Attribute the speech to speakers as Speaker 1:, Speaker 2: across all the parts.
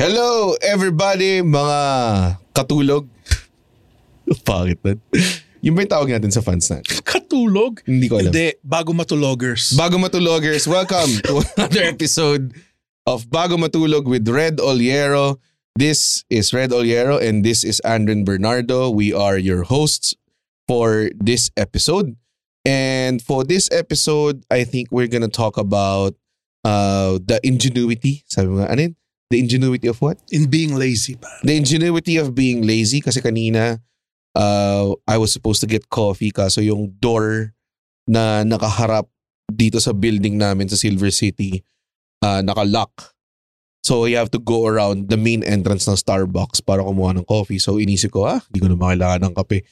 Speaker 1: Hello everybody mga katulog. Pangit na. Yung ba yung tawag natin sa fans natin?
Speaker 2: Katulog?
Speaker 1: Hindi ko alam.
Speaker 2: Hindi, bago matulogers.
Speaker 1: Bago matulogers, welcome to another episode of Bago Matulog with Red Oliero. This is Red Oliero and this is Andren Bernardo. We are your hosts for this episode. And for this episode, I think we're gonna talk about uh, the ingenuity. Sabi mo nga, ano yun? The ingenuity of what?
Speaker 2: In being lazy pa.
Speaker 1: the ingenuity of being lazy kasi kanina uh, I was supposed to get coffee kaso yung door na nakaharap dito sa building namin sa Silver City uh, naka-lock. So you have to go around the main entrance ng Starbucks para kumuha ng coffee. So inisip ko, ah, hindi ko na makailangan ng kape.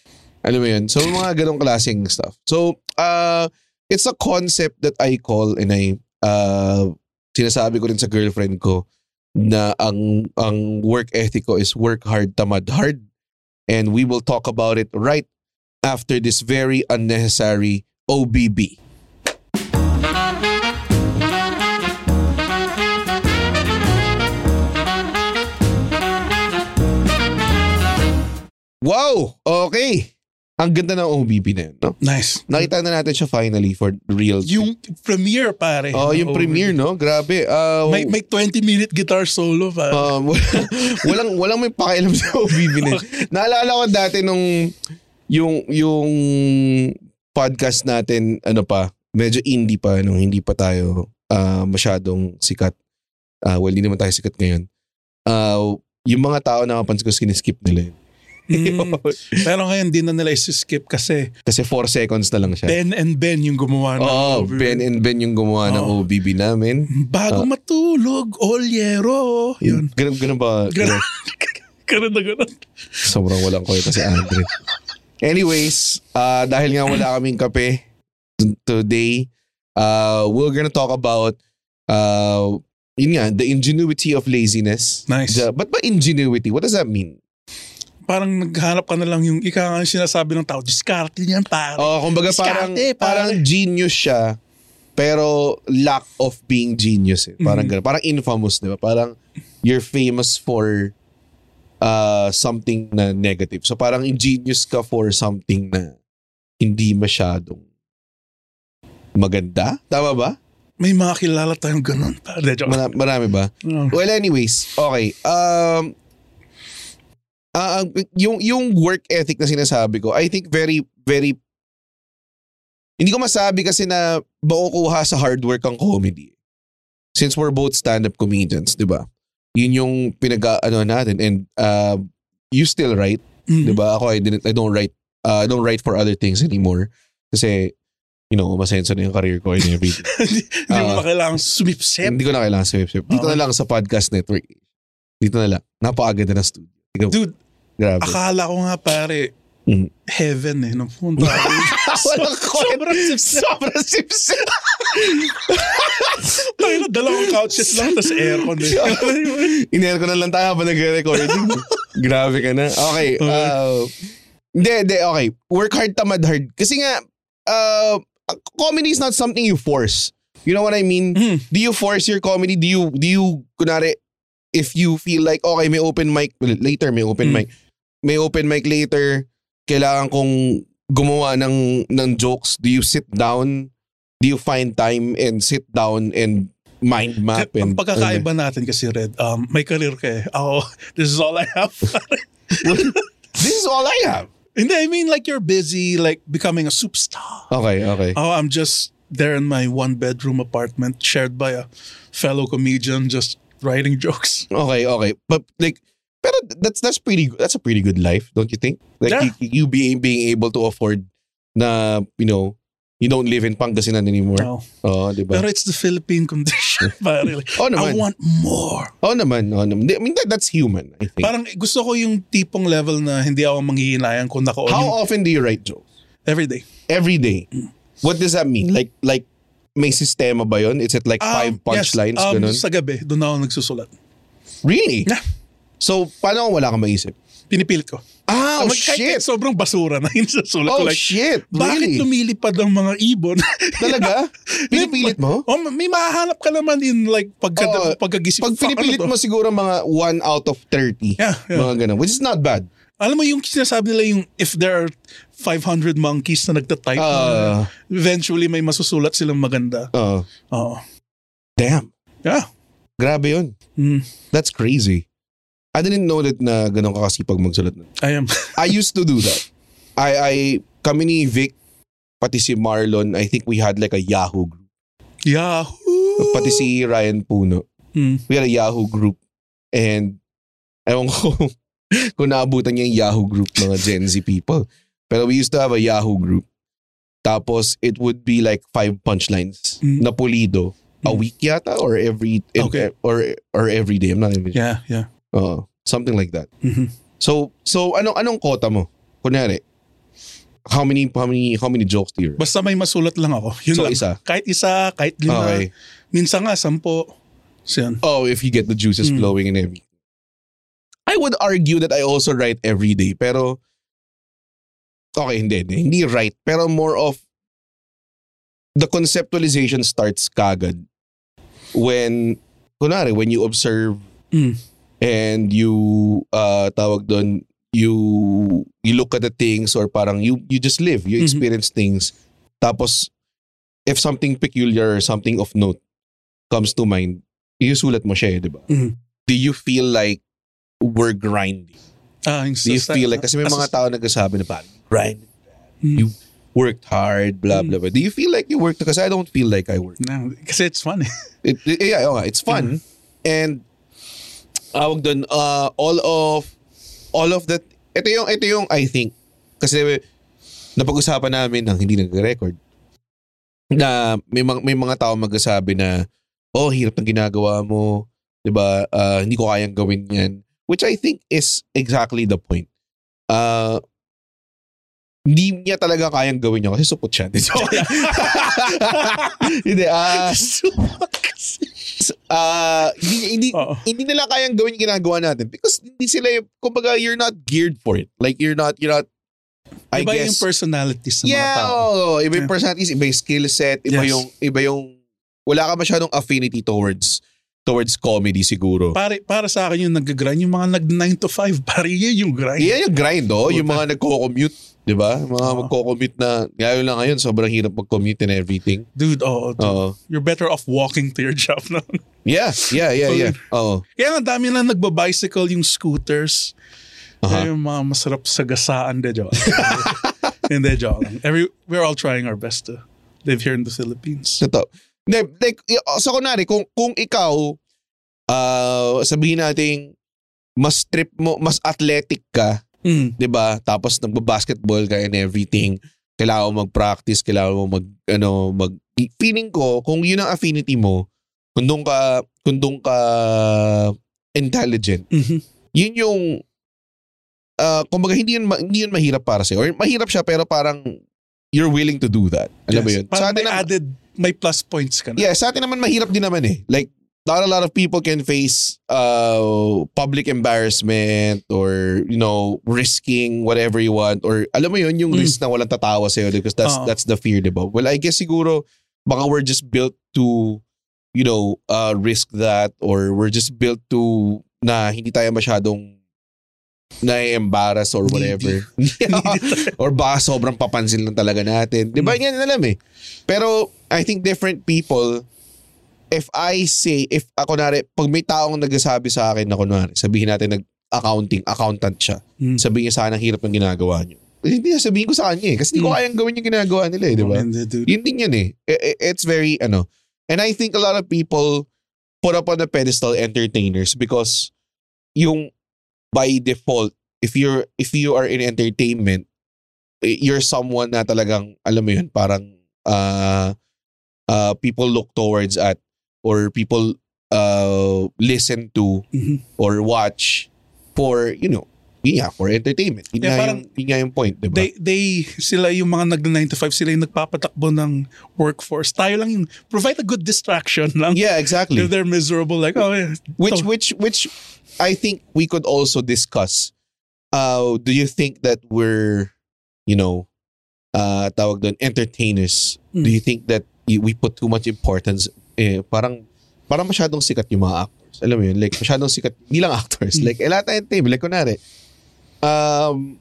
Speaker 1: Alam mo yun? So mga ganong klaseng stuff. So uh, it's a concept that I call and I uh, sinasabi ko rin sa girlfriend ko na ang ang work ethic ko is work hard tamad hard and we will talk about it right after this very unnecessary OBB. Wow! Okay. Ang ganda ng OBB na yun, no?
Speaker 2: Nice.
Speaker 1: Nakita na natin siya finally for real.
Speaker 2: Yung premiere pare.
Speaker 1: Oh, yung premiere, no? Grabe. Uh,
Speaker 2: May, may 20 minute guitar solo pa.
Speaker 1: Um, walang walang may pakialam sa OBB na. yun. Naalala ko dati nung yung yung podcast natin ano pa, medyo indie pa nung hindi pa tayo ah, masyadong sikat. Ah, well, hindi naman tayo sikat ngayon. Ah, yung mga tao na kapansin ko skip nila yun.
Speaker 2: Mm. Pero ngayon di na nila isi-skip kasi
Speaker 1: Kasi 4 seconds na lang siya.
Speaker 2: Ben and Ben yung gumawa ng
Speaker 1: Oo,
Speaker 2: overview.
Speaker 1: Ben and Ben yung gumawa ng
Speaker 2: Oo.
Speaker 1: OBB namin.
Speaker 2: Bago matulog, Oliero. Yun.
Speaker 1: Ganun, ganun ba?
Speaker 2: Ganun. Ganun na ganun.
Speaker 1: Sobrang walang kwenta si Andre. Anyways, uh, dahil nga wala kaming kape today, uh, we're gonna talk about uh, yun nga, the ingenuity of laziness.
Speaker 2: Nice.
Speaker 1: The, but ba ingenuity? What does that mean?
Speaker 2: Parang naghanap ka na lang yung ika nga yung sinasabi ng tao, diskarte niyan pare.
Speaker 1: Oh, kumbaga parang
Speaker 2: pare.
Speaker 1: parang genius siya pero lack of being genius eh. Parang
Speaker 2: Mhm.
Speaker 1: ganun. Parang infamous, di ba? Parang you're famous for uh, something na negative. So parang ingenious ka for something na hindi masyadong maganda. Tama ba?
Speaker 2: May mga kilala tayong ganun. Pare.
Speaker 1: Mara- marami ba?
Speaker 2: Oh.
Speaker 1: Well, anyways, okay. Um, ang- yung, yung work ethic na sinasabi ko, I think very, very, hindi ko masabi kasi na makukuha sa hard work ang comedy. Since we're both stand-up comedians, di ba? Yun yung pinag ano natin. And uh, you still write,
Speaker 2: Mhm.
Speaker 1: di ba? Ako, I, didn't, I don't write, uh, I don't write for other things anymore. Kasi, you know, umasenso na yung career ko and everything.
Speaker 2: Hindi hindi mo na kailangan sumipsip.
Speaker 1: Hindi ko na kailangan website. Dito
Speaker 2: Okay.
Speaker 1: na lang sa podcast network. Dito na lang. Napakaganda na studio. Ikaw,
Speaker 2: Dude,
Speaker 1: grabe.
Speaker 2: akala ko nga pare,
Speaker 1: Mm.
Speaker 2: heaven eh. Nung punta ako.
Speaker 1: Walang
Speaker 2: Sobrang sipsip.
Speaker 1: Sobrang sipsip.
Speaker 2: Tayo na dalawang couches lang, tapos aircon eh.
Speaker 1: Iner ko na lang tayo habang nag-recording. grabe ka na. Okay. Uh, hindi, hindi. Okay. Work hard, tamad hard. Kasi nga, uh, comedy is not something you force. You know what I mean?
Speaker 2: Mm.
Speaker 1: Do you force your comedy? Do you, do you, kunwari, if you feel like, okay, may open mic, well, later may open
Speaker 2: Mm.
Speaker 1: mic, may open mic later, kailangan kong gumawa ng, ng jokes, do you sit down, do you find time and sit down and mind map?
Speaker 2: Ang
Speaker 1: and,
Speaker 2: pagkakaiba natin kasi Red, um, may career ka eh. Ako, this is all I have.
Speaker 1: This is all I have.
Speaker 2: Hindi, I mean like you're busy like becoming a superstar.
Speaker 1: Okay, okay.
Speaker 2: Oh, I'm just there in my one bedroom apartment shared by a fellow comedian just writing jokes.
Speaker 1: Okay, okay. But like, pero that's that's pretty. That's a pretty good life, don't you think? Like
Speaker 2: Yeah.
Speaker 1: you, you being being able to afford na you know You don't live in Pangasinan anymore.
Speaker 2: No.
Speaker 1: Oo, di ba?
Speaker 2: Pero it's the Philippine condition. pare. Like, I
Speaker 1: naman.
Speaker 2: want more.
Speaker 1: Oo naman, oo naman. I mean, that, that's human, I think.
Speaker 2: Parang gusto ko yung tipong level na hindi ako manghihinayang kung naka-on
Speaker 1: How
Speaker 2: yung
Speaker 1: often do you write jokes?
Speaker 2: every day.
Speaker 1: Every day. What does that mean? Like, like, may sistema ba yun? Is it like five
Speaker 2: Um,
Speaker 1: punchlines?
Speaker 2: Yes, um,
Speaker 1: ganun?
Speaker 2: sa gabi, doon ako nagsusulat.
Speaker 1: Really?
Speaker 2: Yeah.
Speaker 1: So, paano kung wala kang maisip?
Speaker 2: Pinipilit ko.
Speaker 1: Ah, oh,
Speaker 2: Mag- kahit
Speaker 1: shit.
Speaker 2: sobrang basura na yung susulat ko.
Speaker 1: Oh,
Speaker 2: Like,
Speaker 1: shit.
Speaker 2: bakit
Speaker 1: Really?
Speaker 2: lumilipad ang mga ibon?
Speaker 1: Talaga? Pinipilit mo?
Speaker 2: oh, may mahahanap ka naman in like pagka,
Speaker 1: Oo.
Speaker 2: pagkagising.
Speaker 1: Pag
Speaker 2: ano
Speaker 1: pinipilit
Speaker 2: to?
Speaker 1: mo siguro mga 1 out of 30.
Speaker 2: Yeah, yeah.
Speaker 1: Mga ganun. Which is not bad.
Speaker 2: Alam mo yung sinasabi nila yung if there are 500 monkeys na nagtatype
Speaker 1: Ah.
Speaker 2: na eventually may masusulat silang maganda.
Speaker 1: Uh,
Speaker 2: Oo.
Speaker 1: damn.
Speaker 2: Yeah.
Speaker 1: Grabe yun.
Speaker 2: Mm,
Speaker 1: That's crazy. I didn't know that na ganun ka kasipag magsulat. nun.
Speaker 2: I am.
Speaker 1: I used to do that. I, I, kami ni Vic, pati si Marlon, I think we had like a Yahoo group.
Speaker 2: Yahoo!
Speaker 1: Pati si Ryan Puno.
Speaker 2: Mm.
Speaker 1: We had a Yahoo group. And, ewan ko kung naabutan niya yung Yahoo group mga Gen Z people. Pero we used to have a Yahoo group. Tapos, it would be like five punchlines
Speaker 2: Mm.
Speaker 1: na pulido. A
Speaker 2: Mm.
Speaker 1: week yata or every
Speaker 2: Okay.
Speaker 1: or or every day. I'm not even.
Speaker 2: Yeah, yeah.
Speaker 1: Uh, something like that.
Speaker 2: Mhm.
Speaker 1: So so anong anong quota mo? Kunyari, how many how many how many jokes do you write?
Speaker 2: Basta may masulat lang ako. Yun
Speaker 1: So,
Speaker 2: lang.
Speaker 1: isa?
Speaker 2: Kahit isa, kahit lima.
Speaker 1: Okay.
Speaker 2: Minsan nga, sampo. So yan.
Speaker 1: Oh, if you get the juices
Speaker 2: Mm.
Speaker 1: flowing and everything. I would argue that I also write every day, pero okay, hindi, hindi, hindi right, pero more of the conceptualization starts kagad when kunwari when you observe
Speaker 2: Mm.
Speaker 1: and you uh tawag doon you you look at the things or parang you you just live you
Speaker 2: Mhm.
Speaker 1: experience things tapos if something peculiar or something of note comes to mind isusulat mo siya eh, di ba
Speaker 2: Mhm.
Speaker 1: do you feel like we're grinding
Speaker 2: Ah,
Speaker 1: do you feel like kasi may mga tao nagsasabi na parang grind
Speaker 2: Mm.
Speaker 1: you worked hard blah blah blah. Do you feel like you worked? Because I don't feel like I worked.
Speaker 2: No, kasi it's fun
Speaker 1: it, it- yeah, nga, it's fun. And awag doon, uh, all of all of that ito yung ito yung I think. Kasi napag-usapan namin ng hindi nagre-record. Na may mga may mga tao magsasabi na oh hirap ng ginagawa mo. 'di ba? Ah, hindi ko kayang gawin 'yan. Which I think is exactly the point. Uh hindi niya talaga kayang gawin yun kasi supot siya. Hindi, ah, ah, hindi, hindi, hindi nila kayang gawin yung ginagawa natin because hindi sila, yung- kumbaga, you're not geared for it. Like, you're not, you're not, I
Speaker 2: iba
Speaker 1: guess.
Speaker 2: yung personalities ng mga
Speaker 1: yeah,
Speaker 2: tao.
Speaker 1: oo. iba yung personalities, iba yung skill set, iba
Speaker 2: Yes.
Speaker 1: yung, iba yung, wala ka masyadong affinity towards, towards comedy siguro.
Speaker 2: Pare, para sa akin yung nag-grind, yung mga nag 9 to 5, pare yun yung grind.
Speaker 1: Yan yung grind, oh. Yung mga nagko-commute, di ba? Mga
Speaker 2: Oo.
Speaker 1: magko-commute na, ngayon lang ngayon, sobrang hirap mag-commute and everything.
Speaker 2: Dude, oo. dude.
Speaker 1: Oo.
Speaker 2: You're better off walking to your job na.
Speaker 1: Yeah, yeah, yeah, yeah. Oo.
Speaker 2: Kaya nga dami na nagbabicycle yung scooters. Kaya yung mga masarap sa gasaan. Hindi, joke. Hindi, joke lang. Every, we're all trying our best to live here in the Philippines.
Speaker 1: Ito. Hindi, like, y- so kunwari, kung, kung ikaw, ah sabihin natin, mas trip mo, mas athletic ka,
Speaker 2: Mm.
Speaker 1: 'di ba? Tapos nagba-basketball ka and everything. Kailangan mo mag-practice, kailangan mo mag ano, mag feeling ko kung yun ang affinity mo, kung doon ka kung doon ka intelligent,
Speaker 2: Mhm.
Speaker 1: yun yung uh, kumbaga hindi yun, hindi yun mahirap para sa'yo. Or mahirap siya pero parang you're willing to do that. Alam mo
Speaker 2: Yes.
Speaker 1: yun?
Speaker 2: Parang
Speaker 1: Sa atin
Speaker 2: may added, may plus points ka na.
Speaker 1: Yeah, sa atin naman mahirap din naman eh. Like, not a lot of people can face uh, public embarrassment or, you know, risking whatever you want. Or, alam mo yun, yung
Speaker 2: Mm.
Speaker 1: risk na walang tatawa sa'yo because that's,
Speaker 2: Oo.
Speaker 1: that's the fear, di ba? Well, I guess siguro, baka we're just built to, you know, uh, risk that or we're just built to na hindi tayo masyadong na-embarrass or whatever. or baka sobrang papansin lang talaga natin. Di ba?
Speaker 2: Mm.
Speaker 1: Yan alam eh. Pero I think different people, if I say, if ako nari, pag may taong nagsasabi sa akin na kunwari, sabihin natin nag-accounting, accountant siya,
Speaker 2: Mm.
Speaker 1: sabihin niya sa akin ang hirap ng ginagawa niyo. Eh, Hindi na sabihin ko sa kanya eh. Kasi hindi ko
Speaker 2: Mm.
Speaker 1: kayang gawin yung ginagawa nila eh, di ba?
Speaker 2: Hindi, dude.
Speaker 1: Yun din yan eh. It's very, ano, and I think a lot of people put up on a pedestal entertainers because yung by default, if you're, if you are in entertainment, eh, you're someone na talagang, alam mo yun, parang uh, uh, people look towards at or people uh, listen to
Speaker 2: Mhm.
Speaker 1: or watch for, you know, yun nga, for entertainment. Yun,
Speaker 2: Yeah,
Speaker 1: nga,
Speaker 2: parang
Speaker 1: yung, yun nga yung point, di ba?
Speaker 2: They, they, sila yung mga nag 9 to 5, sila yung nagpapatakbo ng workforce. Tayo lang yung provide a good distraction lang.
Speaker 1: yeah, exactly.
Speaker 2: If they're miserable, like, oh, yeah.
Speaker 1: Which
Speaker 2: to-
Speaker 1: which which I think we could also discuss. Uh do you think that we're you know uh tawag doon entertainers?
Speaker 2: Mm.
Speaker 1: Do you think that we put too much importance eh, parang parang masyadong sikat yung mga actors. Alam mo yun, like masyadong sikat, hindi lang actors.
Speaker 2: Mm.
Speaker 1: Like, eh, lahat entertainment. Like, kunwari, um,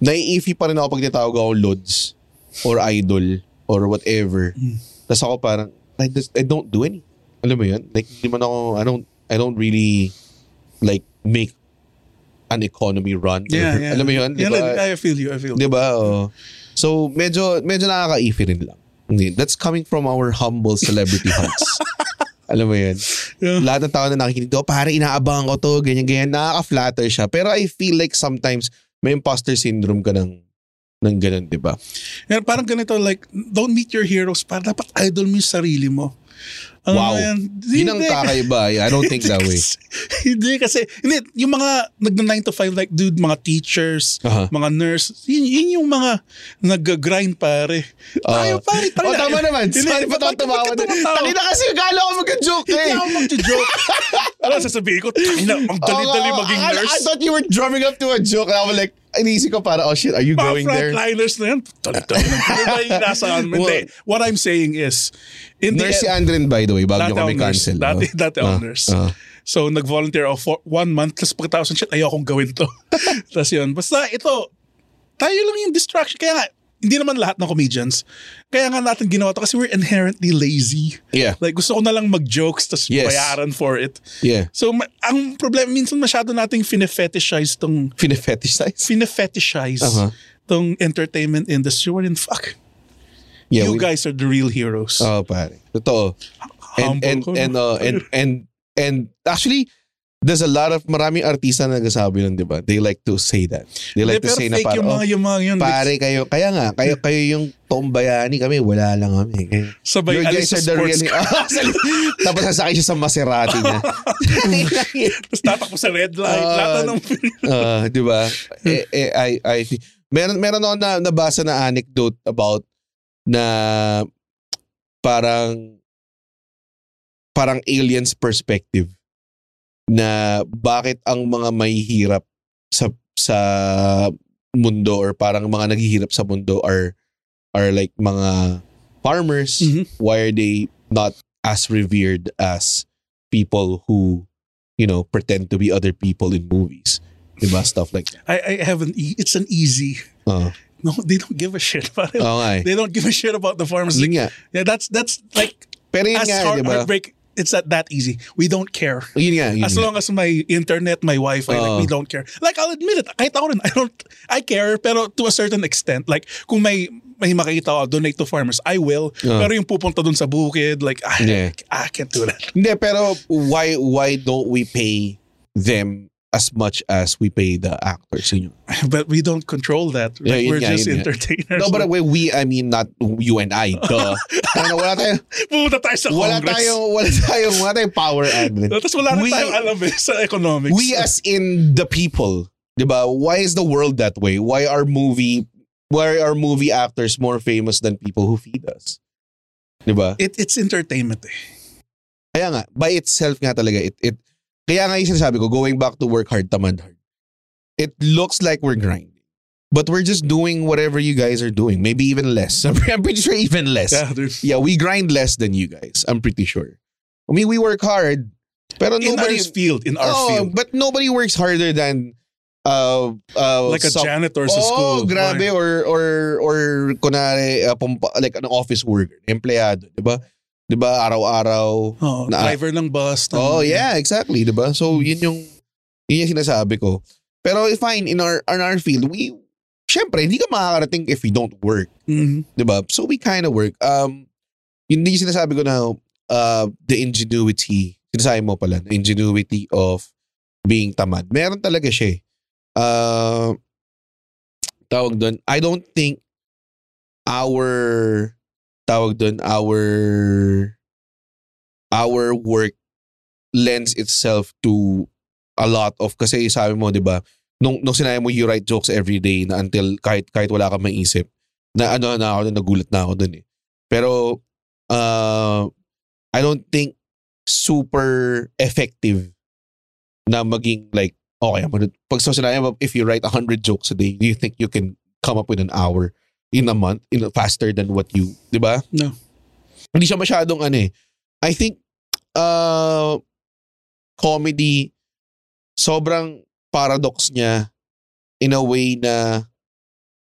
Speaker 1: naiifi pa rin ako pag tinatawag ako Lods or Idol or whatever.
Speaker 2: Mm.
Speaker 1: Tapos ako parang, I, just, I don't do any. Alam mo yun? Like, hindi man ako, I don't, I don't really, like, make an economy run.
Speaker 2: Yeah, yeah.
Speaker 1: Alam mo yun? Di
Speaker 2: Yeah, I feel you, I feel you.
Speaker 1: Di ba? Oo. So, medyo, medyo nakakaifi rin lang. That's coming from our humble celebrity hearts. Alam mo yun?
Speaker 2: Yeah.
Speaker 1: Lahat ng tao na nakikinig to, pare inaabangan ko to, ganyan-ganyan. Nakaka-flatter siya. Pero I feel like sometimes may imposter syndrome ka ng, ng ganun, di ba?
Speaker 2: Yan, parang ganito, like, don't meet your heroes. Parang dapat idol mo yung sarili mo. Ano
Speaker 1: Wow.
Speaker 2: yan?
Speaker 1: Yun ang
Speaker 2: Hindi.
Speaker 1: kakaiba. I don't think that way.
Speaker 2: hindi kasi, hindi, yung mga nag 9 to 5, like, dude, mga teachers,
Speaker 1: Aha.
Speaker 2: mga nurse, yun, yun yung mga nag-grind, pare. Tayo, pare, tayo.
Speaker 1: Oh, tama naman.
Speaker 2: Hindi,
Speaker 1: Sorry pa
Speaker 2: bakit-
Speaker 1: tumawa. Tangina kasi gala ako mag-joke
Speaker 2: Hindi
Speaker 1: eh.
Speaker 2: ako mag-joke. ano sasabihin ko? Tangina, ang dali-dali maging nurse.
Speaker 1: I thought you were drumming up to a joke. I was like, inisip ko para, oh shit, are you
Speaker 2: Mga
Speaker 1: going there?
Speaker 2: frontliners na yan. Nasa ano? Hindi. What I'm saying is, in the
Speaker 1: Nurse si Andren, by the way, bago nyo kami cancel.
Speaker 2: Dati,
Speaker 1: oh.
Speaker 2: dati
Speaker 1: Ah,
Speaker 2: nurse.
Speaker 1: ah.
Speaker 2: So, nag-volunteer ako for one month. Tapos pagkatapos ng shit, ayokong gawin to. Tapos yun. Basta ito, tayo lang yung distraction. Kaya nga, hindi naman lahat ng comedians. Kaya nga natin ginawa to kasi we're inherently lazy.
Speaker 1: Yeah,
Speaker 2: Like, gusto ko na lang mag-jokes tapos
Speaker 1: Yes.
Speaker 2: bayaran for it.
Speaker 1: yeah.
Speaker 2: So, ma- ang problema, minsan masyado nating fine-fetishize tong,
Speaker 1: Fine-fetishize?
Speaker 2: fine-fetishize
Speaker 1: Uh-huh.
Speaker 2: tong entertainment industry wherein, fuck,
Speaker 1: Yeah,
Speaker 2: you
Speaker 1: we-
Speaker 2: guys are the real heroes.
Speaker 1: Oh, pare. Totoo. And
Speaker 2: Humble
Speaker 1: and and, uh, and and and actually there's a lot of maraming artista na nagsasabi nun, 'di ba? They like to say that. They like
Speaker 2: Hindi,
Speaker 1: to say na parang,
Speaker 2: yung
Speaker 1: oh,
Speaker 2: mga, yung mga yun.
Speaker 1: pare kayo, kaya nga, kayo kayo yung toong bayani kami, wala lang kami.
Speaker 2: Sabay
Speaker 1: you
Speaker 2: alis
Speaker 1: guys are the real. Tapos sasakay siya sa Maserati niya.
Speaker 2: Tapos tatakbo sa red light.
Speaker 1: Ah,
Speaker 2: lahat ng...
Speaker 1: Ah, 'di ba? eh, eh, I I meron meron ako na nabasa na anecdote about na parang parang aliens perspective na bakit ang mga mahihirap sa sa mundo or parang mga naghihirap sa mundo are are like mga farmers
Speaker 2: Mhm.
Speaker 1: why are they not as revered as people who you know pretend to be other people in movies diba stuff like that
Speaker 2: I, I have an e- it's an easy.
Speaker 1: uh,
Speaker 2: No, they don't give a shit about it.
Speaker 1: nga eh.
Speaker 2: They don't give a shit about the farmers. Like, yeah, that's that's like
Speaker 1: pero
Speaker 2: as
Speaker 1: nga
Speaker 2: heart,
Speaker 1: diba
Speaker 2: heartbreak. It's that that easy. We don't care.
Speaker 1: yun nga yun
Speaker 2: As
Speaker 1: nga.
Speaker 2: long as my internet, my Wi-Fi, like
Speaker 1: Oo.
Speaker 2: we don't care. Like I'll admit it, kahit ako rin, I don't, I care, pero to a certain extent. Like kung may may makikita ako, donate to farmers, I will.
Speaker 1: Oo.
Speaker 2: Pero yung pupunta dun sa bukid, like I,
Speaker 1: Yeah.
Speaker 2: I can't do that.
Speaker 1: Hindi, pero why why don't we pay them as much as we pay the actors?
Speaker 2: But we don't control that.
Speaker 1: Yeah,
Speaker 2: Like,
Speaker 1: yun
Speaker 2: we're
Speaker 1: nga,
Speaker 2: just entertainers.
Speaker 1: No, but when we, I mean, not you and I. Duh. ano, wala tayong,
Speaker 2: Pumunta tayo sa
Speaker 1: wala
Speaker 2: Congress.
Speaker 1: tayong, wala tayong, wala tayong power admin.
Speaker 2: Tapos wala na
Speaker 1: We-
Speaker 2: tayong alam eh, sa economics.
Speaker 1: We as in the people, diba? Why is the world that way? Why are movie, why are movie actors more famous than people who feed us? Diba?
Speaker 2: it, it's entertainment eh.
Speaker 1: Kaya nga, by itself nga talaga, it, it, kaya nga yung sinasabi ko, going back to work hard, tamad hard. It looks like we're grinding. But we're just doing whatever you guys are doing. Maybe even less. I'm I'm pretty sure even less.
Speaker 2: Yeah.
Speaker 1: Yeah, we grind less than you guys. I'm pretty sure. I mean, we work hard. Pero
Speaker 2: In
Speaker 1: nobody,
Speaker 2: our field, in our
Speaker 1: Oh,
Speaker 2: field.
Speaker 1: but nobody works harder than uh, uh,
Speaker 2: Like a
Speaker 1: some-
Speaker 2: janitor sa
Speaker 1: oh,
Speaker 2: school.
Speaker 1: grabe. Or, or, or, kunwari, uh, pumpa, like an office worker, empleyado, di ba? Di ba, araw-araw.
Speaker 2: Oh,
Speaker 1: Na-
Speaker 2: driver ng bus.
Speaker 1: Oh, yeah, exactly, di ba? So, yun yung, yun yung sinasabi ko. Pero fine, in our, in our field, we, syempre, hindi ka makakarating if we don't work.
Speaker 2: Mhm.
Speaker 1: 'di ba? So we kind of work. Um yun din yung sinasabi ko na uh, the ingenuity, sinasabi mo pala, the ingenuity of being tamad. Meron talaga siya eh. Uh, tawag doon, I don't think our tawag doon our our work lends itself to a lot of kasi sabi mo 'di ba nung nung sinabi mo you write jokes every day na until kahit kahit wala kang maisip na ano na ako nagulat na ako dun eh. Pero uh, I don't think super effective na maging like okay pag so sinabi mo if you write 100 jokes a day do you think you can come up with an hour in a month in faster than what you 'di ba
Speaker 2: No.
Speaker 1: hindi siya masyadong ano eh I think uh, comedy sobrang paradox niya in a way na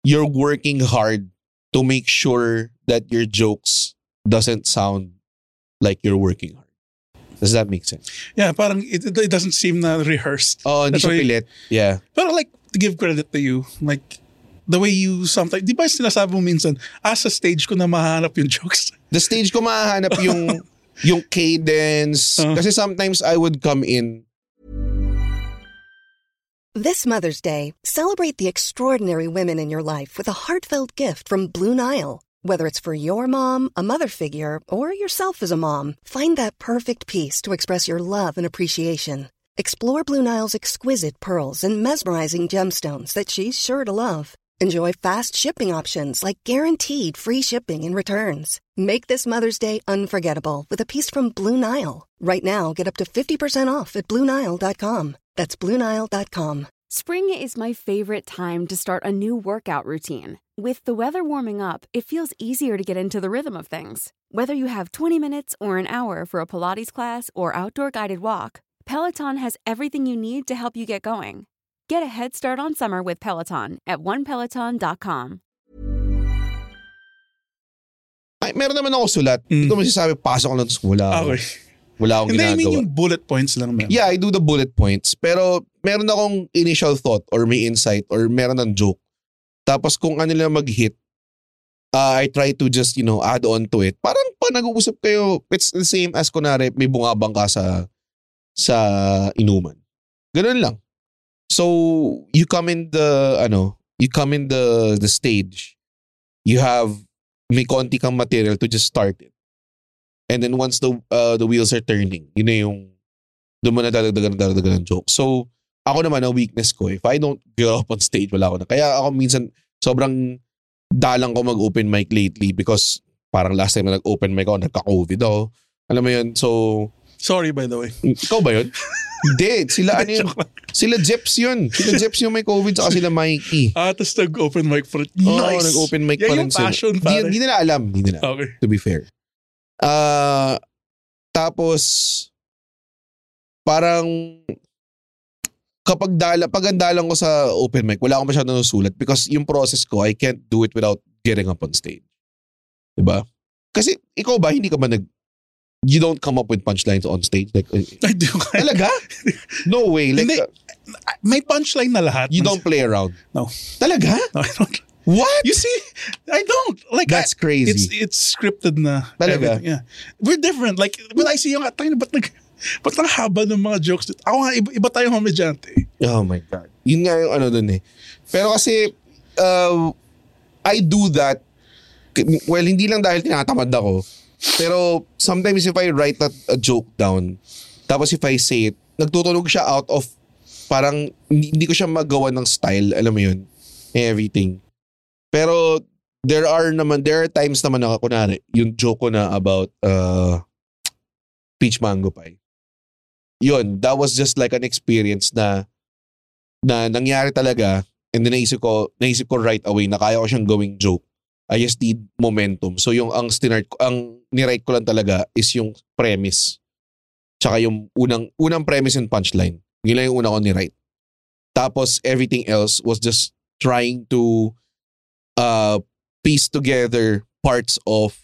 Speaker 1: you're working hard to make sure that your jokes doesn't sound like you're working hard. Does that make sense?
Speaker 2: Yeah, parang it, it doesn't seem na rehearsed.
Speaker 1: Oh, hindi
Speaker 2: That's
Speaker 1: siya pilit. Yeah.
Speaker 2: Pero like, to give credit to you, like, the way you sometimes, di ba sinasabi mo minsan, ah, sa stage ko na mahanap yung jokes.
Speaker 1: The stage ko mahanap yung yung cadence.
Speaker 2: Uh.
Speaker 1: Kasi sometimes I would come in
Speaker 3: This Mother's Day, celebrate the extraordinary women in your life with a heartfelt gift from Blue Nile. Whether it's for your mom, a mother figure, or yourself as a mom, find that perfect piece to express your love and appreciation. Explore Blue Nile's exquisite pearls and mesmerizing gemstones that she's sure to love. Enjoy fast shipping options like guaranteed free shipping and returns. Make this Mother's Day unforgettable with a piece from Blue Nile. Right now, get up to 50% off at BlueNile.com. That's BlueNile.com.
Speaker 4: Spring is my favorite time to start a new workout routine. With the weather warming up, it feels easier to get into the rhythm of things. Whether you have 20 minutes or an hour for a Pilates class or outdoor guided walk, Peloton has everything you need to help you get going. Get a head start on summer with Peloton at onepeloton.com.
Speaker 1: ay, meron naman ako sulat. Hindi
Speaker 2: Mm.
Speaker 1: ko masasabi, pasok ko lang sa wala.
Speaker 2: Okay.
Speaker 1: Wala akong
Speaker 2: Hindi, I
Speaker 1: ginagawa.
Speaker 2: mean yung bullet points lang, man.
Speaker 1: Yeah, I do the bullet points. Pero meron akong initial thought or may insight or meron ng joke. Tapos kung ano lang mag-hit, uh, I try to just, you know, add on to it. Parang pa nag-uusap kayo, it's the same as kunwari may bungabang ka sa, sa inuman. Ganun lang. So, you come in the, ano, you come in the, the stage, you have, may konti kang material to just start it. And then once the uh, the wheels are turning, yun na yung doon mo na dadagdagan dadagdagan ng joke. So, ako naman, ang weakness ko, if I don't get up on stage, wala ako na. Kaya ako minsan, sobrang dalang ko mag-open mic lately because parang last time na nag-open mic ako, nagka-COVID ako. Alam mo yun? So,
Speaker 2: Sorry, by the way.
Speaker 1: ikaw ba yun? Hindi. Sila ano yun? Sila Jeps yun. Sila Jeps yung may COVID saka sila Mikey.
Speaker 2: Ah, tapos nag-open mic for it.
Speaker 1: Oo,
Speaker 2: Nice!
Speaker 1: nag-open mic
Speaker 2: Yan
Speaker 1: pa rin
Speaker 2: yung
Speaker 1: sila.
Speaker 2: passion,
Speaker 1: Di,
Speaker 2: pare.
Speaker 1: di nila alam. Di nila
Speaker 2: Okay.
Speaker 1: to be fair. Ah, tapos parang kapag dala, pag ang dalang ko sa open mic, wala akong masyadong nasusulat because yung process ko, I can't do it without getting up on stage. Diba? Kasi ikaw ba, hindi ka ba nag, you don't come up with punchlines on stage? Like, eh,
Speaker 2: I do.
Speaker 1: talaga? No way. Like,
Speaker 2: Hindi.
Speaker 1: uh,
Speaker 2: May punchline na lahat.
Speaker 1: you don't play around.
Speaker 2: No.
Speaker 1: Talaga?
Speaker 2: No, I don't.
Speaker 1: What?
Speaker 2: You see, I don't. Like,
Speaker 1: That's
Speaker 2: I-
Speaker 1: crazy.
Speaker 2: It's it's scripted na.
Speaker 1: Talaga?
Speaker 2: everything. Yeah. We're different. Like, when I see yung, tayo na ba't nag, ba't ang haba ng mga jokes? Ako nga, iba, iba tayong komedyante.
Speaker 1: Oh my God. Yun nga yung ano dun eh. Pero kasi, uh, I do that, well, hindi lang dahil tinatamad ako, pero sometimes if I write a, a joke down, tapos if I say it, nagtutunog siya out of, parang hindi ko siya magawa ng style, alam mo yun, everything. Pero there are naman, there are times naman na, kunwari, yung joke ko na about uh, peach mango pie. Yun, that was just like an experience na na nangyari talaga and then naisip ko, naisip ko right away na kaya ko siyang gawing joke. I just need momentum. So yung ang stinart ko, ang nirite ko lang talaga is yung premise. Tsaka yung unang unang premise and punchline. Yun lang yung una ko nirite. Tapos everything else was just trying to uh piece together parts of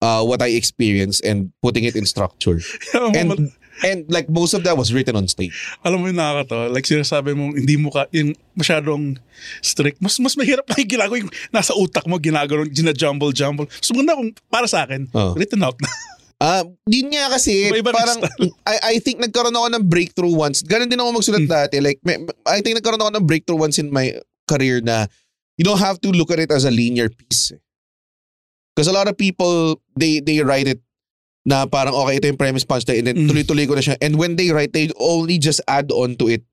Speaker 1: uh what I experienced and putting it in structure. And and like most of that was written on stage.
Speaker 2: alam mo yung nakakatawa. Like, sinasabi mo, hindi mo ka, yung masyadong strict. Mas mas mahirap na yung ginagawa yung nasa utak mo, ginagawa, gina-jumble-jumble. So, maganda kung, para sa akin,
Speaker 1: Oh.
Speaker 2: written out na.
Speaker 1: Ah, din nga kasi parang I, I think nagkaroon ako ng breakthrough once. Ganon din ako magsulat
Speaker 2: Hmm.
Speaker 1: dati. Like may, I think nagkaroon ako ng breakthrough once in my career na you don't have to look at it as a linear piece. Because a lot of people, they they write it na parang okay, ito yung premise punchline and then
Speaker 2: Mm.
Speaker 1: tuloy-tuloy ko na siya. And when they write, they only just add on to it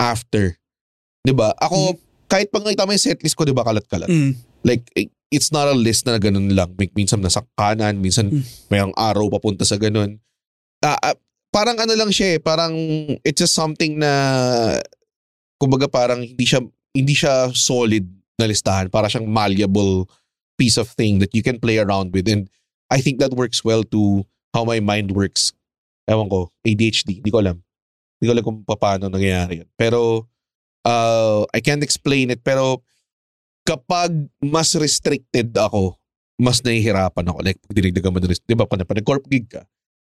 Speaker 1: after. 'Di ba? Ako, kahit pag nakita mo yung setlist ko, 'di ba, kalat-kalat.
Speaker 2: Mm.
Speaker 1: Like, eh, it's not a list na ganun lang. Min- Minsan nasa kanan, minsan
Speaker 2: Mm.
Speaker 1: mayroong arrow papunta sa ganun. Ah, ah, parang ano lang siya eh, parang it's just something na kumbaga parang hindi siya hindi siya solid na listahan. Para siyang malleable piece of thing that you can play around with. And I think that works well to how my mind works. Ewan ko, ADHD. Hindi ko alam. Hindi ko alam kung paano nangyayari yun. Pero, uh, I can't explain it. Pero, kapag mas restricted ako, mas nahihirapan ako. Like, pag dinigdagan mo na di ba, pag nag-corp gig ka,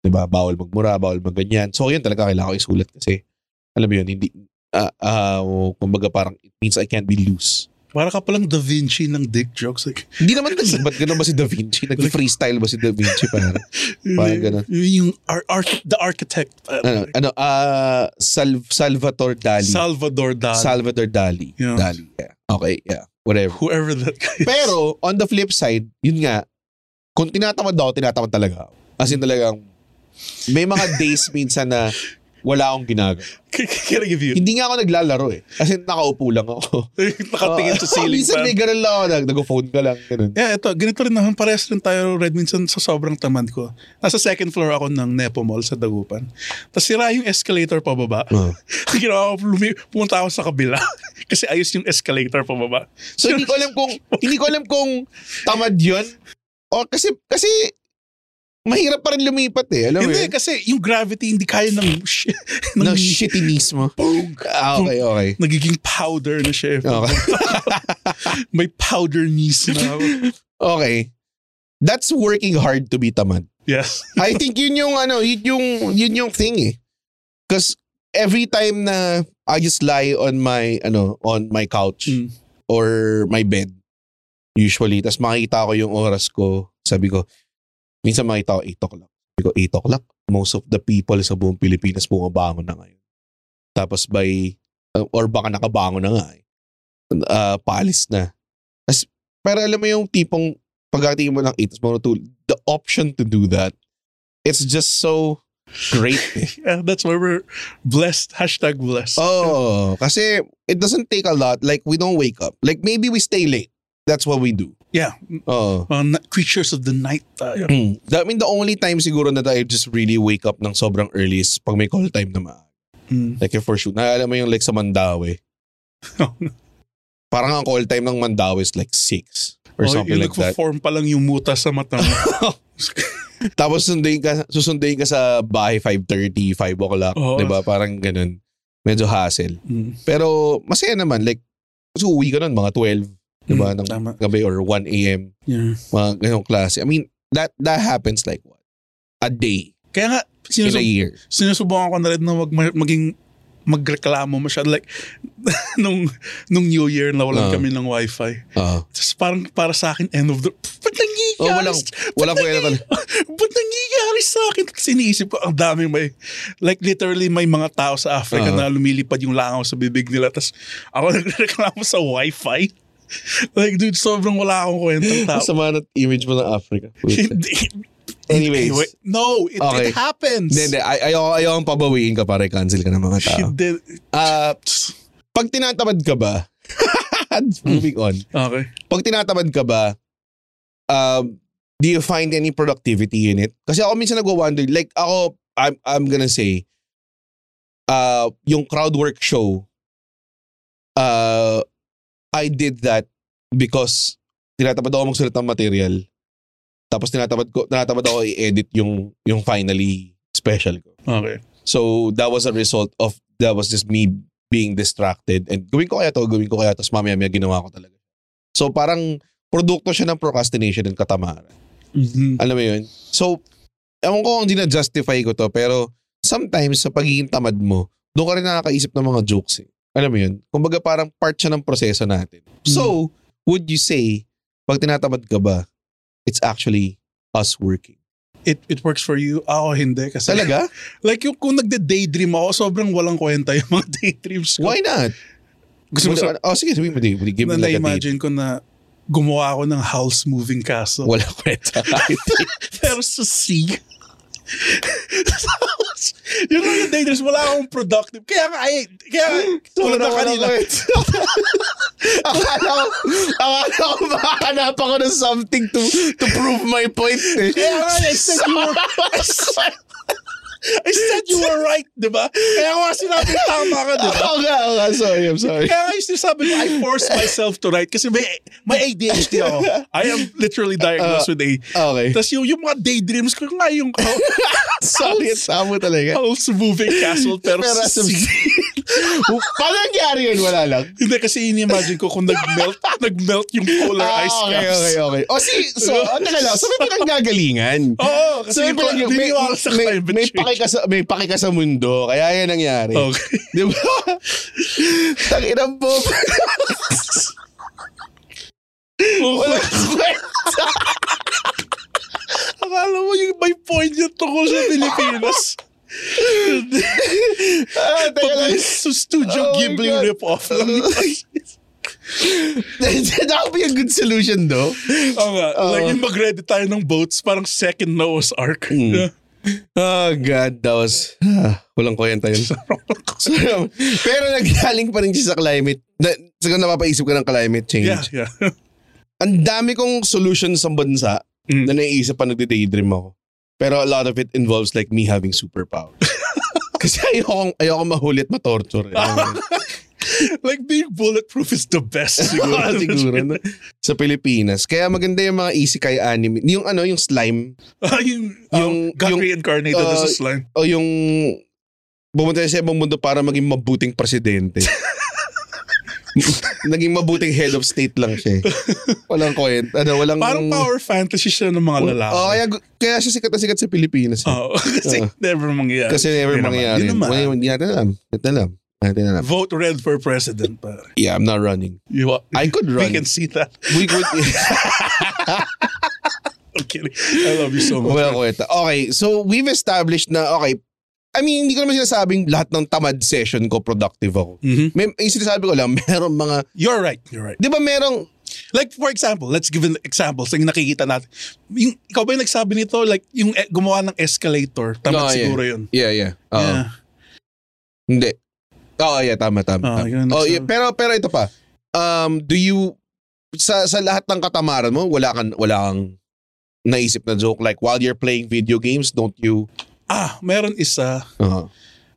Speaker 1: di ba, bawal magmura, bawal magganyan. So, yun talaga kailangan ko isulat kasi, alam mo yun, hindi, ah, ah, kumbaga parang, it means I can't be loose.
Speaker 2: Para ka palang Da Vinci ng dick jokes. Like,
Speaker 1: Hindi naman, nag- ba't ganun ba si Da Vinci? Nag-freestyle ba si Da Vinci? Parang, Parang ganun.
Speaker 2: Yung, yung ar- ar- the architect. uh,
Speaker 1: ano, ano, ah, Sal- Salvatore Dali.
Speaker 2: Salvador Dali.
Speaker 1: Salvador Dali.
Speaker 2: Yeah.
Speaker 1: Dali, yeah. Okay, yeah. Whatever.
Speaker 2: Whoever that guy is.
Speaker 1: Pero, on the flip side, yun nga, kung tinatamad ako, tinatamad talaga. As in talagang, may mga days minsan na wala akong ginagawa.
Speaker 2: Can, I give you?
Speaker 1: Hindi nga ako naglalaro eh. As in, nakaupo lang ako.
Speaker 2: Nakatingin sa ceiling
Speaker 1: Minsan
Speaker 2: fan.
Speaker 1: may ganun lang ako, nag- nag-phone ka lang, ganun.
Speaker 2: Yeah, ito. Ganito rin naman. Parehas rin tayo, Red, minsan sa sobrang tamad ko. Nasa second floor ako ng Nepo Mall sa Dagupan. Tapos sira yung escalator pababa.
Speaker 1: Oh.
Speaker 2: Ang ginawa ko, lumi- pumunta ako sa kabila. Kasi ayos yung escalator pababa.
Speaker 1: So hindi ko alam kung hindi ko alam kung tamad 'yon o kasi kasi mahirap pa rin lumipat eh. Alam
Speaker 2: Hindi,
Speaker 1: yun?
Speaker 2: kasi yung gravity hindi kaya ng, sh-
Speaker 1: ng shittiness mo. Ah, okay, okay.
Speaker 2: Nagiging powder na siya. eh.
Speaker 1: Okay.
Speaker 2: May powder knees na ako.
Speaker 1: okay. That's working hard to be tamad.
Speaker 2: Yes.
Speaker 1: I think yun yung ano, yun yung yun yung thing eh. Cause every time na I just lie on my ano, on my couch
Speaker 2: Mm.
Speaker 1: or my bed usually, tas makikita ko yung oras ko, sabi ko, minsan makita ko 8 o'clock. Sabi ko, 8 o'clock, most of the people sa buong Pilipinas bumabangon na ngayon. Tapos by, uh, or baka nakabangon na nga eh. Uh, paalis na. Tas, pero alam mo yung tipong pagkatingin mo ng 8, tas mo the option to do that, it's just so great eh.
Speaker 2: Yeah, that's why we're blessed. Hashtag blessed.
Speaker 1: Oh, kasi it doesn't take a lot. Like, we don't wake up. Like, maybe we stay late. That's what we do.
Speaker 2: Yeah.
Speaker 1: Oh.
Speaker 2: Uh, na- creatures of the night tayo.
Speaker 1: Mm. I mean, the only time siguro na I just really wake up ng sobrang early is pag may call time na maaga.
Speaker 2: Mm.
Speaker 1: Like for sure. Naalala mo yung like sa Mandawi. Parang ang call time ng Mandawi is like 6 or
Speaker 2: Oh,
Speaker 1: something like that.
Speaker 2: nagpo-form pa lang yung muta sa mata mo.
Speaker 1: Tapos sunduin ka, susunduin ka sa bahay 5.30, 5 o'clock.
Speaker 2: Oo.
Speaker 1: Diba? Parang ganun. Medyo hassle.
Speaker 2: Mm.
Speaker 1: Pero masaya naman. Like, so uwi ka nun mga 12. Diba?
Speaker 2: Mm,
Speaker 1: ng
Speaker 2: tama.
Speaker 1: gabi or 1 a.m.
Speaker 2: Yeah.
Speaker 1: Mga ganong klase. I mean, that that happens like what? A day.
Speaker 2: Kaya nga,
Speaker 1: In a
Speaker 2: sinusub-
Speaker 1: year.
Speaker 2: sinusubukan ko na rin na wag ma- maging magreklamo masyado. Like, nung, nung New Year na walang
Speaker 1: Ah.
Speaker 2: kami ng wifi.
Speaker 1: Oo.
Speaker 2: Tapos parang para sa akin, end of the... Ba't nangyayari?
Speaker 1: Oh, walang, walang
Speaker 2: nangy-
Speaker 1: talaga.
Speaker 2: Ba't nangyayari sa akin? Tapos iniisip ko, ang daming may... Like literally may mga tao sa Africa
Speaker 1: Ah.
Speaker 2: na lumilipad yung langaw sa bibig nila. Tapos ako nagreklamo sa wifi. Like dude, sobrang wala akong kwentang tao.
Speaker 1: Sama na image mo ng Africa.
Speaker 2: Hindi.
Speaker 1: Anyways.
Speaker 2: Anyway, no, it,
Speaker 1: Okay.
Speaker 2: it happens.
Speaker 1: Hindi, hindi. Ay, ayaw, ayaw ang pabawiin ka para cancel ka ng mga tao.
Speaker 2: Hindi.
Speaker 1: Ah, pag tinatamad ka ba, moving on.
Speaker 2: Okay.
Speaker 1: Pag tinatamad ka ba, um, do you find any productivity in it? Kasi ako minsan nagwa-wonder, like ako, I'm, I'm gonna say, uh, yung crowd work show, uh, I did that because tinatamad ako magsulat ng material. Tapos tinatamad ko, tinatamad ako i-edit yung, yung finally special ko.
Speaker 2: Okay.
Speaker 1: So that was a result of that was just me being distracted and gawin ko kaya to, gawin ko kaya to, tapos mamaya-maya ginawa ko talaga. So parang produkto siya ng procrastination and katamaran.
Speaker 2: Mhm.
Speaker 1: Alam mo yun? So, ewan ko kung na-justify ko to, pero sometimes sa pagiging tamad mo, doon ka rin nakakaisip ng mga jokes eh. Alam mo yun? Kumbaga parang part siya ng proseso natin. So, would you say, pag tinatamad ka ba, it's actually us working?
Speaker 2: It it works for you. Ako hindi. Kasi
Speaker 1: Talaga?
Speaker 2: like yung kung nagde-daydream ako, sobrang walang kwenta yung mga daydreams ko.
Speaker 1: Why not?
Speaker 2: Gusto mo sa...
Speaker 1: oh, sige, sabihin mo, di, di, give me
Speaker 2: na
Speaker 1: like a date.
Speaker 2: na-imagine ko na gumawa ako ng house moving castle.
Speaker 1: Wala kwenta.
Speaker 2: Pero sa sea. Yun lang yung dangerous. Wala akong productive. Kaya nga, ay, kaya tulad na kanina.
Speaker 1: akala ko, akala ko makahanap ako ng something to to prove my point eh.
Speaker 2: Kaya nga, said you were, I said, you were right, di ba? Kaya nga sinabi tama ka, di ba?
Speaker 1: Oo nga, oo nga. Sorry, I'm sorry.
Speaker 2: Kaya nga yung ko, I force myself to write kasi may, may ADHD ako. I am literally diagnosed with A.
Speaker 1: Okay.
Speaker 2: Tapos yung, yung mga daydreams ko nga yung
Speaker 1: Sorry, tama talaga.
Speaker 2: house moving castle pero,
Speaker 1: Pero. Paano nangyari yun? Wala lang.
Speaker 2: Hindi kasi ini-imagine ko kung nag-melt, nag-melt yung polar
Speaker 1: Ah,
Speaker 2: ice
Speaker 1: okay,
Speaker 2: caps.
Speaker 1: okay, okay. O si, so, oh, teka lang. So, may pinanggagalingan.
Speaker 2: Oo, kasi
Speaker 1: So, may,
Speaker 2: yung
Speaker 1: pinag- may,
Speaker 2: naniniwala sa
Speaker 1: may, may,
Speaker 2: change.
Speaker 1: pakika sa, may pakika sa mundo. Kaya yan nangyari.
Speaker 2: Okay.
Speaker 1: Di ba? Tanginang po. Wala kwenta.
Speaker 2: Akala mo yung may point yung tungkol sa Pilipinas.
Speaker 1: Ah, teka lang.
Speaker 2: Studio
Speaker 1: Oh
Speaker 2: Ghibli rip-off lang.
Speaker 1: That would be a good solution though.
Speaker 2: Oo nga. Like yung mag-ready tayo ng boats, parang second Noah's Ark.
Speaker 1: Mm. Oh God, that was... Ah, walang kwenta yun. Pero naggaling pa rin siya sa climate. Na, siguro napapaisip ka ng climate change.
Speaker 2: yeah, yeah.
Speaker 1: Ang dami kong solutions sa bansa
Speaker 2: Mm.
Speaker 1: na naiisip pa nagde-daydream ako. Pero a lot of it involves like me having superpower. Kasi ayoko, ayoko mahuli at matorture.
Speaker 2: Like being bulletproof is the best siguro.
Speaker 1: Ah, siguro no? sa Pilipinas. Kaya maganda yung mga isekai anime. Yung ano, yung slime.
Speaker 2: Ah, yung,
Speaker 1: Yung-
Speaker 2: yung, got
Speaker 1: yung,
Speaker 2: reincarnated as a
Speaker 1: uh,
Speaker 2: slime.
Speaker 1: O yung pumunta sa ibang mundo para maging mabuting presidente. Naging mabuting head of state lang siya. eh. Walang kwenta. Ano, walang...
Speaker 2: Parang power fantasy siya ng mga lalaki.
Speaker 1: Oh, kaya, kaya siya sikat na sikat sa Pilipinas. eh.
Speaker 2: Oo, kasi
Speaker 1: Oo.
Speaker 2: never mangyayari.
Speaker 1: Kasi never
Speaker 2: Hindi
Speaker 1: mangyayari.
Speaker 2: Hindi naman.
Speaker 1: Ngayon, Hindi natin alam. Hindi alam. Natin alam.
Speaker 2: Vote red for president. Pare.
Speaker 1: Yeah, I'm not running.
Speaker 2: You,
Speaker 1: I could
Speaker 2: We
Speaker 1: run.
Speaker 2: can see that.
Speaker 1: We could...
Speaker 2: I'm kidding. I love you so much.
Speaker 1: Wala kwenta. Okay, so we've established na, okay, I mean, hindi ko naman sinasabing lahat ng tamad session ko productive ako.
Speaker 2: Mhm.
Speaker 1: May, yung sinasabi ko lang, meron mga,
Speaker 2: You're right. You're right.
Speaker 1: di ba merong,
Speaker 2: Like for example, let's give an example sa yung nakikita natin. Yung, ikaw ba yung nagsabi nito? Like yung eh, gumawa ng escalator. Tama
Speaker 1: Oh, yeah.
Speaker 2: siguro yun.
Speaker 1: yeah, yeah. Oo.
Speaker 2: Yeah.
Speaker 1: Hindi. Oo, yeah, tama, tama.
Speaker 2: Ah,
Speaker 1: tama. oh, yeah, pero, pero ito pa. Um, do you, sa, sa lahat ng katamaran mo, wala kang, wala kang naisip na joke like while you're playing video games, don't you,
Speaker 2: Ah, meron isa
Speaker 1: uh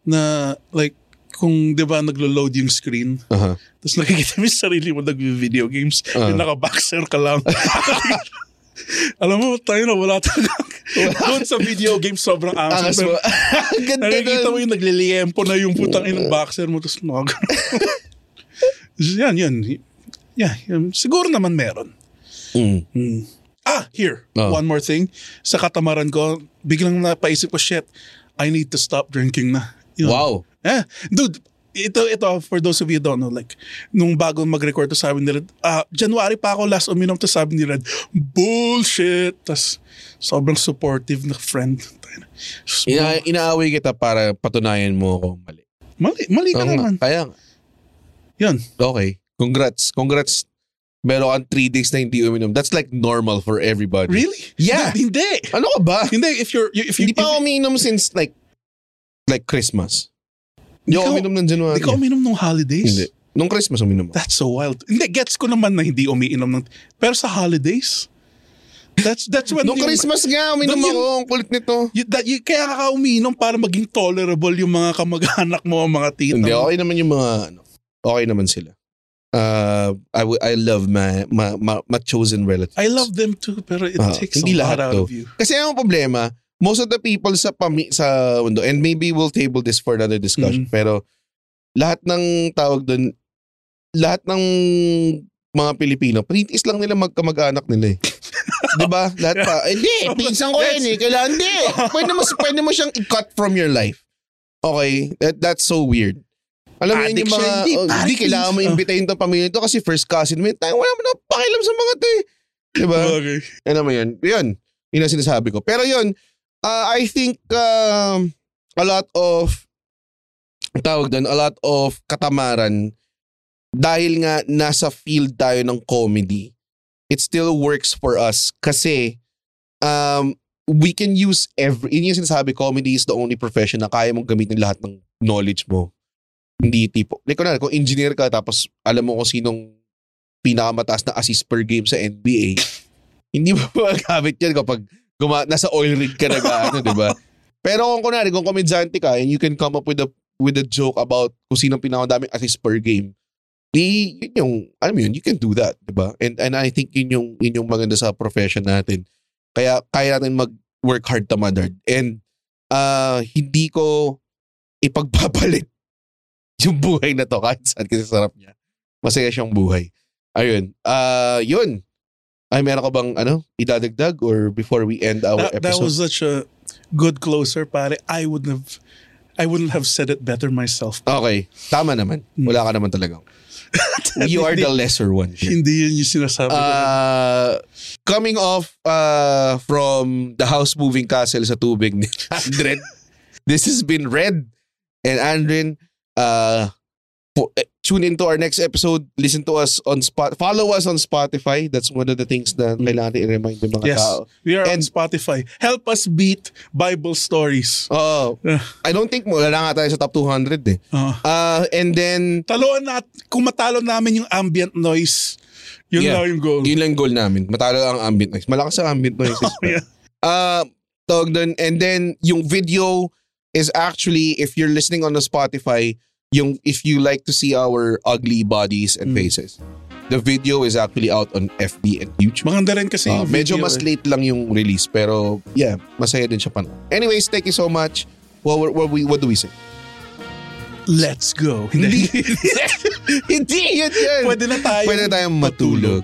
Speaker 2: na like kung 'di ba naglo-load yung screen
Speaker 1: uh
Speaker 2: tapos nakikita mo yung sarili mo nag-video games
Speaker 1: Ah.
Speaker 2: yung naka-boxer ka lang. Alam mo, tayo na wala talaga. Doon sa video game sobrang angas.
Speaker 1: Mo. Ganda
Speaker 2: Nakikita mo yung nagliliempo na yung putang inang boxer mo tapos nakag... yan, yan. Yeah, yan. siguro naman meron.
Speaker 1: Mm.
Speaker 2: Hmm. Ah, here.
Speaker 1: Oh.
Speaker 2: One more thing. Sa katamaran ko, biglang napaisip ko, shit, I need to stop drinking na. Yun.
Speaker 1: Wow.
Speaker 2: Eh, dude, ito, ito, for those of you who don't know, like, nung bago mag-record to sabi ni Red, ah, January pa ako last uminom to sabi ni Red, bullshit! Tas, sobrang supportive na friend.
Speaker 1: Ina, inaaway kita para patunayan mo ako mali.
Speaker 2: Mali, mali ka
Speaker 1: nga.
Speaker 2: naman.
Speaker 1: Kaya.
Speaker 2: Yun.
Speaker 1: Okay. Congrats. Congrats. Meron kang three days na hindi uminom. That's like normal for everybody.
Speaker 2: Really?
Speaker 1: Yeah.
Speaker 2: Dude, hindi.
Speaker 1: Ano ka ba?
Speaker 2: Hindi, if you're, if you,
Speaker 1: hindi pa ako uminom since like like Christmas. Hindi ako uminom ng January.
Speaker 2: Hindi ka uminom nung holidays?
Speaker 1: Hindi. Nung Christmas uminom ako.
Speaker 2: That's so wild. Hindi, gets ko naman na hindi umiinom ng... Pero sa holidays, that's that's when...
Speaker 1: Nung
Speaker 2: yung-
Speaker 1: Christmas nga, uminom ako. Ang kulit nito.
Speaker 2: You, that, you, kaya ka umiinom para maging tolerable yung mga kamag-anak mo, mga tita
Speaker 1: Hindi,
Speaker 2: mo.
Speaker 1: okay naman yung mga ano. Okay naman sila. Uh, I, w- I love my, my, my, my chosen relatives.
Speaker 2: I love them too, pero it
Speaker 1: Ah,
Speaker 2: takes a lot out
Speaker 1: to.
Speaker 2: of you.
Speaker 1: Kasi ang problema, most of the people sa pami sa mundo, and maybe we'll table this for another discussion,
Speaker 2: Mhm.
Speaker 1: pero lahat ng tawag doon, lahat ng mga Pilipino, practice lang nila magkamag-anak nila eh. 'Di ba? Lahat pa. Eh, Hindi, pinsan ko yan eh. Kailangan hindi. Pwede mo pwede mo siyang i-cut from your life. Okay? That, that's so weird. Alam mo yun yung mga,
Speaker 2: hindi,
Speaker 1: oh, hindi kailangan mo imbitahin to pamilya to kasi first cousin mo. Tayo, wala mo na pakialam sa mga to eh. Diba?
Speaker 2: Okay.
Speaker 1: Ano mo yun? Yun. Yun ang sinasabi ko. Pero yun, uh, I think um, a lot of tawag doon, a lot of katamaran dahil nga nasa field tayo ng comedy. it still works for us kasi um, we can use every, yun yung sinasabi, comedy is the only profession na kaya mong gamitin lahat ng knowledge mo. Hindi tipo, like kunwari, kung engineer ka tapos alam mo kung sinong pinakamataas na assist per game sa NBA, hindi mo magagamit yan kapag guma, nasa oil rig ka na ano, di ba? Pero kung kunwari, kung komedyante ka and you can come up with a with a joke about kung sinong pinakamadaming assist per game, di, yun yung, alam mo yun, you can do that, di ba? And, and I think yun yung, yun yung maganda sa profession natin. Kaya kaya natin mag-work hard tamadard. And uh, hindi ko ipagpapalit yung buhay na to kahit saan kasi sarap niya. Masaya siyang buhay. Ayun. Uh, yun. Ay, meron ka bang ano, idadagdag or before we end our
Speaker 2: That, that
Speaker 1: episode?
Speaker 2: was such a good closer, pare. I wouldn't have, I wouldn't have said it better myself.
Speaker 1: Okay. Tama naman. Wala ka naman talagang. you are the lesser one. here.
Speaker 2: Hindi yun yung sinasabi.
Speaker 1: Uh, coming off uh, from the house moving castle sa tubig ni Andren, this has been Red and Andren. Uh, eh, tune into our next episode. Listen to us on spot. Follow us on Spotify. That's one of the things na kailangan i-remind yung mga
Speaker 2: yes,
Speaker 1: tao.
Speaker 2: we are on
Speaker 1: And-
Speaker 2: Spotify. Help us beat Bible stories.
Speaker 1: Oh, I don't think wala na nga tayo sa top 200 eh.
Speaker 2: Uh,
Speaker 1: Uh, and then,
Speaker 2: taloan nat kung matalo namin yung ambient noise, yun
Speaker 1: Yeah.
Speaker 2: lang yung goal.
Speaker 1: yun lang goal namin. Matalo ang ambient noise. Malakas ang ambient noise.
Speaker 2: Yeah.
Speaker 1: uh, tawag dun. And then, yung video is actually, if you're listening on the Spotify, yung if you like to see our ugly bodies and
Speaker 2: Mm.
Speaker 1: faces, the video is actually out on FB and YouTube.
Speaker 2: Maganda rin kasi
Speaker 1: Uh, medyo mas
Speaker 2: eh.
Speaker 1: late lang yung release, pero yeah, masaya din siya pa. Anyways, thank you so much. What, what, what, what do we say?
Speaker 2: Let's go.
Speaker 1: Hindi. Hindi yun yan.
Speaker 2: Pwede na tayo.
Speaker 1: Pwede na tayong matulog.